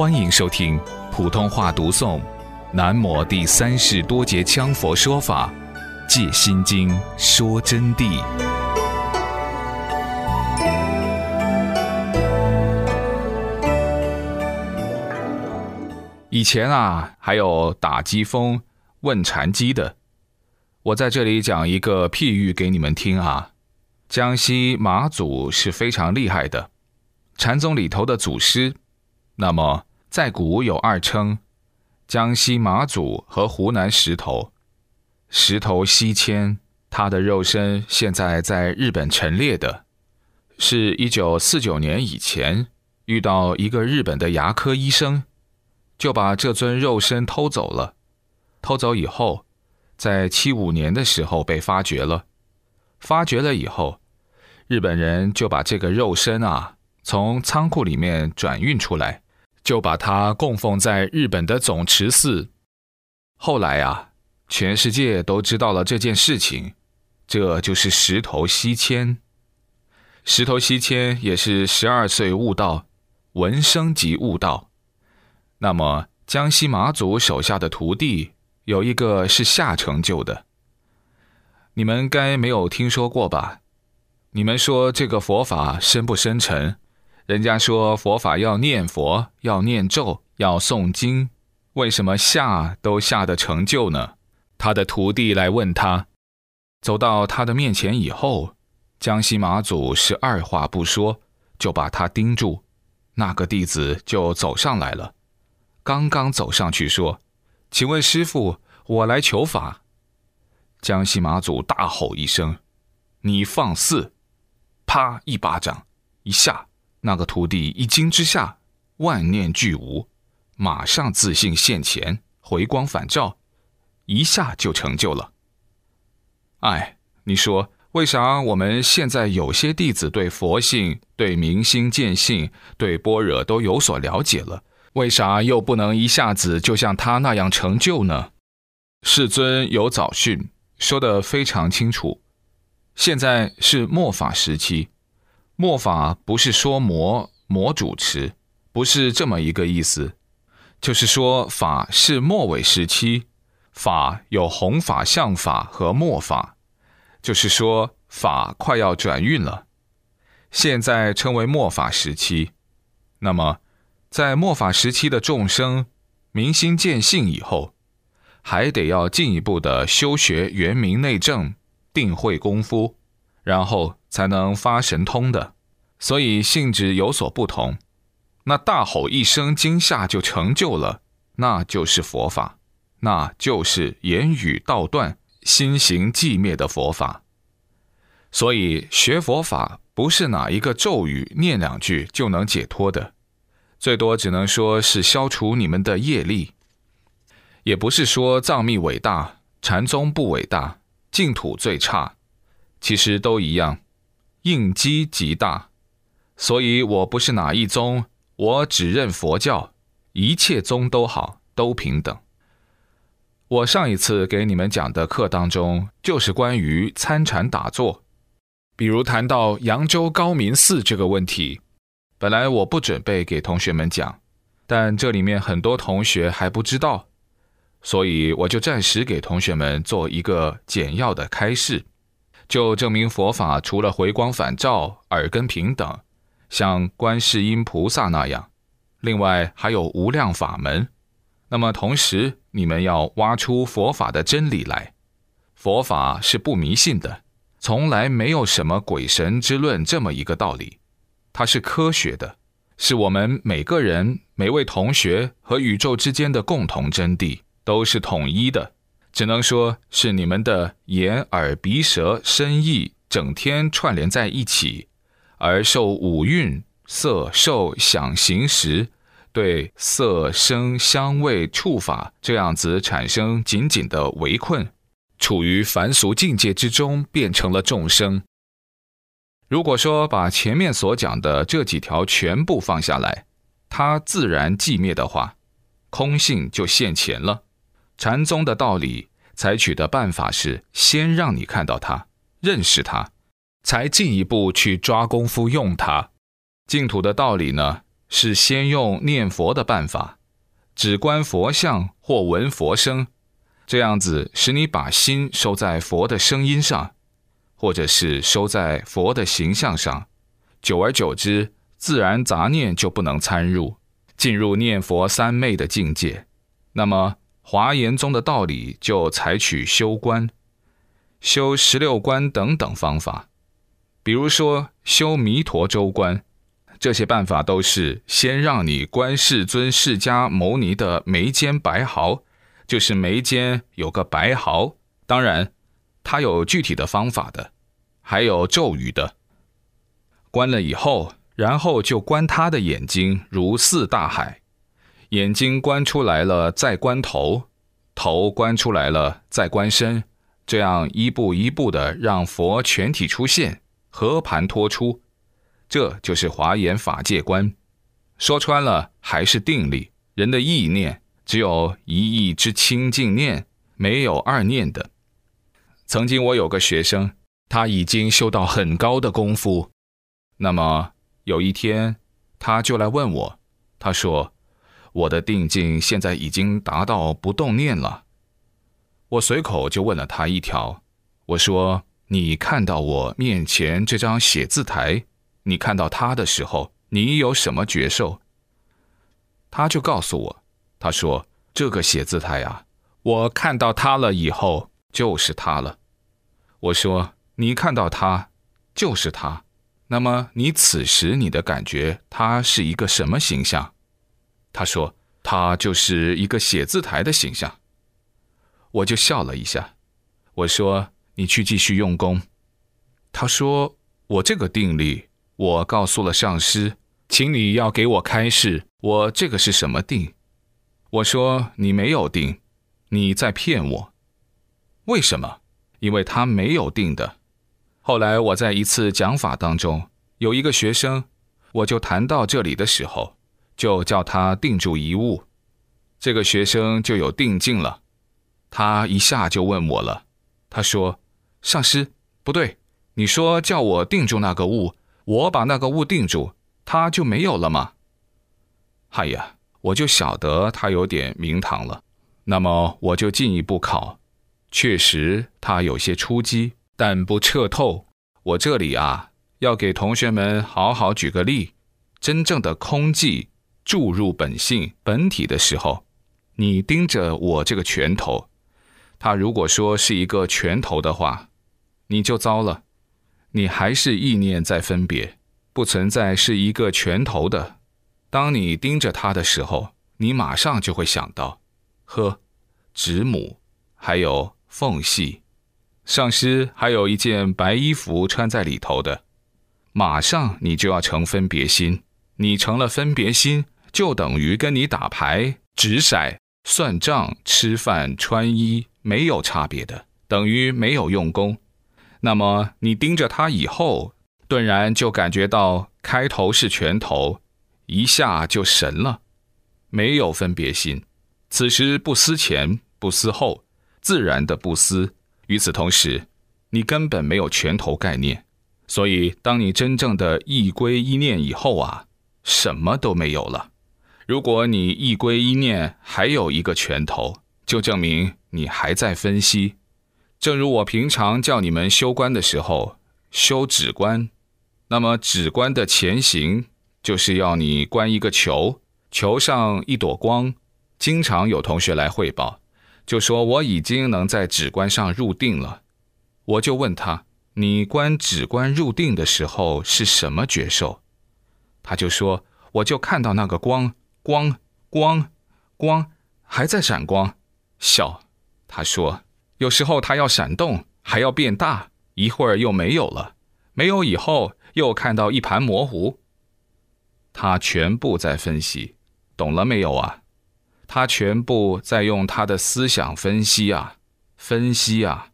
欢迎收听普通话读诵《南摩第三世多杰羌佛说法·借心经说真谛》。以前啊，还有打机风、问禅机的。我在这里讲一个譬喻给你们听啊。江西马祖是非常厉害的禅宗里头的祖师。那么，在古有二称：江西马祖和湖南石头。石头西迁，他的肉身现在在日本陈列的，是一九四九年以前遇到一个日本的牙科医生，就把这尊肉身偷走了。偷走以后，在七五年的时候被发掘了。发掘了以后，日本人就把这个肉身啊从仓库里面转运出来。就把它供奉在日本的总持寺。后来啊，全世界都知道了这件事情，这就是石头西迁。石头西迁也是十二岁悟道，闻声即悟道。那么江西马祖手下的徒弟有一个是下成就的，你们该没有听说过吧？你们说这个佛法深不深沉？人家说佛法要念佛，要念咒，要诵经，为什么下都下的成就呢？他的徒弟来问他，走到他的面前以后，江西马祖是二话不说就把他盯住，那个弟子就走上来了，刚刚走上去说：“请问师傅，我来求法。”江西马祖大吼一声：“你放肆！”啪一巴掌，一下。那个徒弟一惊之下，万念俱无，马上自信现前，回光返照，一下就成就了。哎，你说为啥我们现在有些弟子对佛性、对明心见性、对般若都有所了解了，为啥又不能一下子就像他那样成就呢？世尊有早训，说得非常清楚。现在是末法时期。末法不是说魔魔主持，不是这么一个意思，就是说法是末尾时期，法有弘法、相法和末法，就是说法快要转运了，现在称为末法时期。那么，在末法时期的众生明心见性以后，还得要进一步的修学圆明内证、定慧功夫。然后才能发神通的，所以性质有所不同。那大吼一声惊吓就成就了，那就是佛法，那就是言语道断、心行寂灭的佛法。所以学佛法不是哪一个咒语念两句就能解脱的，最多只能说是消除你们的业力。也不是说藏密伟大，禅宗不伟大，净土最差。其实都一样，应激极大，所以我不是哪一宗，我只认佛教，一切宗都好，都平等。我上一次给你们讲的课当中，就是关于参禅打坐，比如谈到扬州高明寺这个问题，本来我不准备给同学们讲，但这里面很多同学还不知道，所以我就暂时给同学们做一个简要的开示。就证明佛法除了回光返照、耳根平等，像观世音菩萨那样，另外还有无量法门。那么同时，你们要挖出佛法的真理来。佛法是不迷信的，从来没有什么鬼神之论这么一个道理。它是科学的，是我们每个人、每位同学和宇宙之间的共同真谛，都是统一的。只能说是你们的眼、耳、鼻、舌、身、意整天串联在一起，而受五蕴色、受、想、行、识对色、声、香味、触法这样子产生紧紧的围困，处于凡俗境界之中，变成了众生。如果说把前面所讲的这几条全部放下来，它自然寂灭的话，空性就现前了。禅宗的道理，采取的办法是先让你看到它，认识它，才进一步去抓功夫用它。净土的道理呢，是先用念佛的办法，只观佛像或闻佛声，这样子使你把心收在佛的声音上，或者是收在佛的形象上，久而久之，自然杂念就不能参入，进入念佛三昧的境界。那么华严宗的道理就采取修观、修十六观等等方法。比如说修弥陀周观，这些办法都是先让你观世尊释迦牟尼的眉间白毫，就是眉间有个白毫。当然，它有具体的方法的，还有咒语的。关了以后，然后就观他的眼睛如四大海，眼睛观出来了，再观头，头观出来了，再观身，这样一步一步的让佛全体出现。和盘托出，这就是华严法界观。说穿了，还是定力。人的意念只有一意之清净念，没有二念的。曾经我有个学生，他已经修到很高的功夫。那么有一天，他就来问我，他说：“我的定境现在已经达到不动念了。”我随口就问了他一条，我说。你看到我面前这张写字台，你看到它的时候，你有什么觉受？他就告诉我，他说：“这个写字台啊，我看到它了以后就是它了。”我说：“你看到它就是它，那么你此时你的感觉，它是一个什么形象？”他说：“他就是一个写字台的形象。”我就笑了一下，我说。你去继续用功。他说：“我这个定力，我告诉了上师，请你要给我开示，我这个是什么定？”我说：“你没有定，你在骗我。为什么？因为他没有定的。后来我在一次讲法当中，有一个学生，我就谈到这里的时候，就叫他定住一物，这个学生就有定境了。他一下就问我了，他说。”上师，不对，你说叫我定住那个物，我把那个物定住，它就没有了吗？哎呀，我就晓得他有点名堂了。那么我就进一步考，确实他有些出击，但不彻透。我这里啊，要给同学们好好举个例：真正的空寂注入本性本体的时候，你盯着我这个拳头，他如果说是一个拳头的话。你就糟了，你还是意念在分别，不存在是一个拳头的。当你盯着它的时候，你马上就会想到，呵，指母，还有缝隙，上师还有一件白衣服穿在里头的，马上你就要成分别心。你成了分别心，就等于跟你打牌、掷骰、算账、吃饭、穿衣没有差别的，等于没有用功。那么你盯着它以后，顿然就感觉到开头是拳头，一下就神了，没有分别心。此时不思前，不思后，自然的不思。与此同时，你根本没有拳头概念。所以，当你真正的一归一念以后啊，什么都没有了。如果你一归一念还有一个拳头，就证明你还在分析。正如我平常叫你们修观的时候，修止观，那么止观的前行就是要你观一个球，球上一朵光。经常有同学来汇报，就说我已经能在止观上入定了。我就问他，你观止观入定的时候是什么觉受？他就说，我就看到那个光，光，光，光还在闪光。笑，他说。有时候它要闪动，还要变大，一会儿又没有了，没有以后又看到一盘模糊。他全部在分析，懂了没有啊？他全部在用他的思想分析啊，分析啊。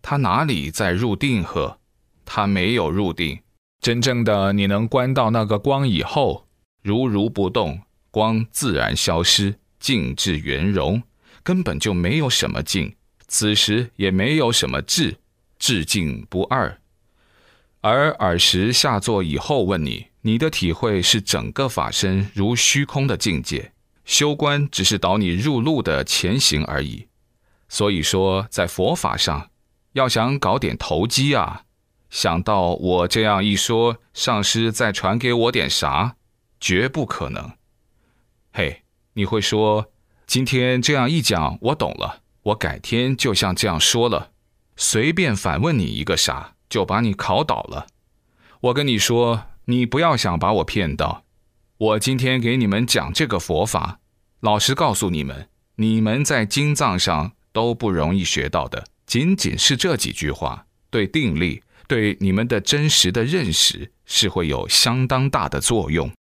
他哪里在入定呵？他没有入定。真正的你能观到那个光以后，如如不动，光自然消失，静至圆融，根本就没有什么静。此时也没有什么智，智静不二。而尔时下座以后问你，你的体会是整个法身如虚空的境界，修观只是导你入路的前行而已。所以说，在佛法上，要想搞点投机啊，想到我这样一说，上师再传给我点啥，绝不可能。嘿，你会说，今天这样一讲，我懂了，我改天就像这样说了，随便反问你一个啥，就把你考倒了。我跟你说。你不要想把我骗到，我今天给你们讲这个佛法，老实告诉你们，你们在经藏上都不容易学到的，仅仅是这几句话，对定力，对你们的真实的认识是会有相当大的作用。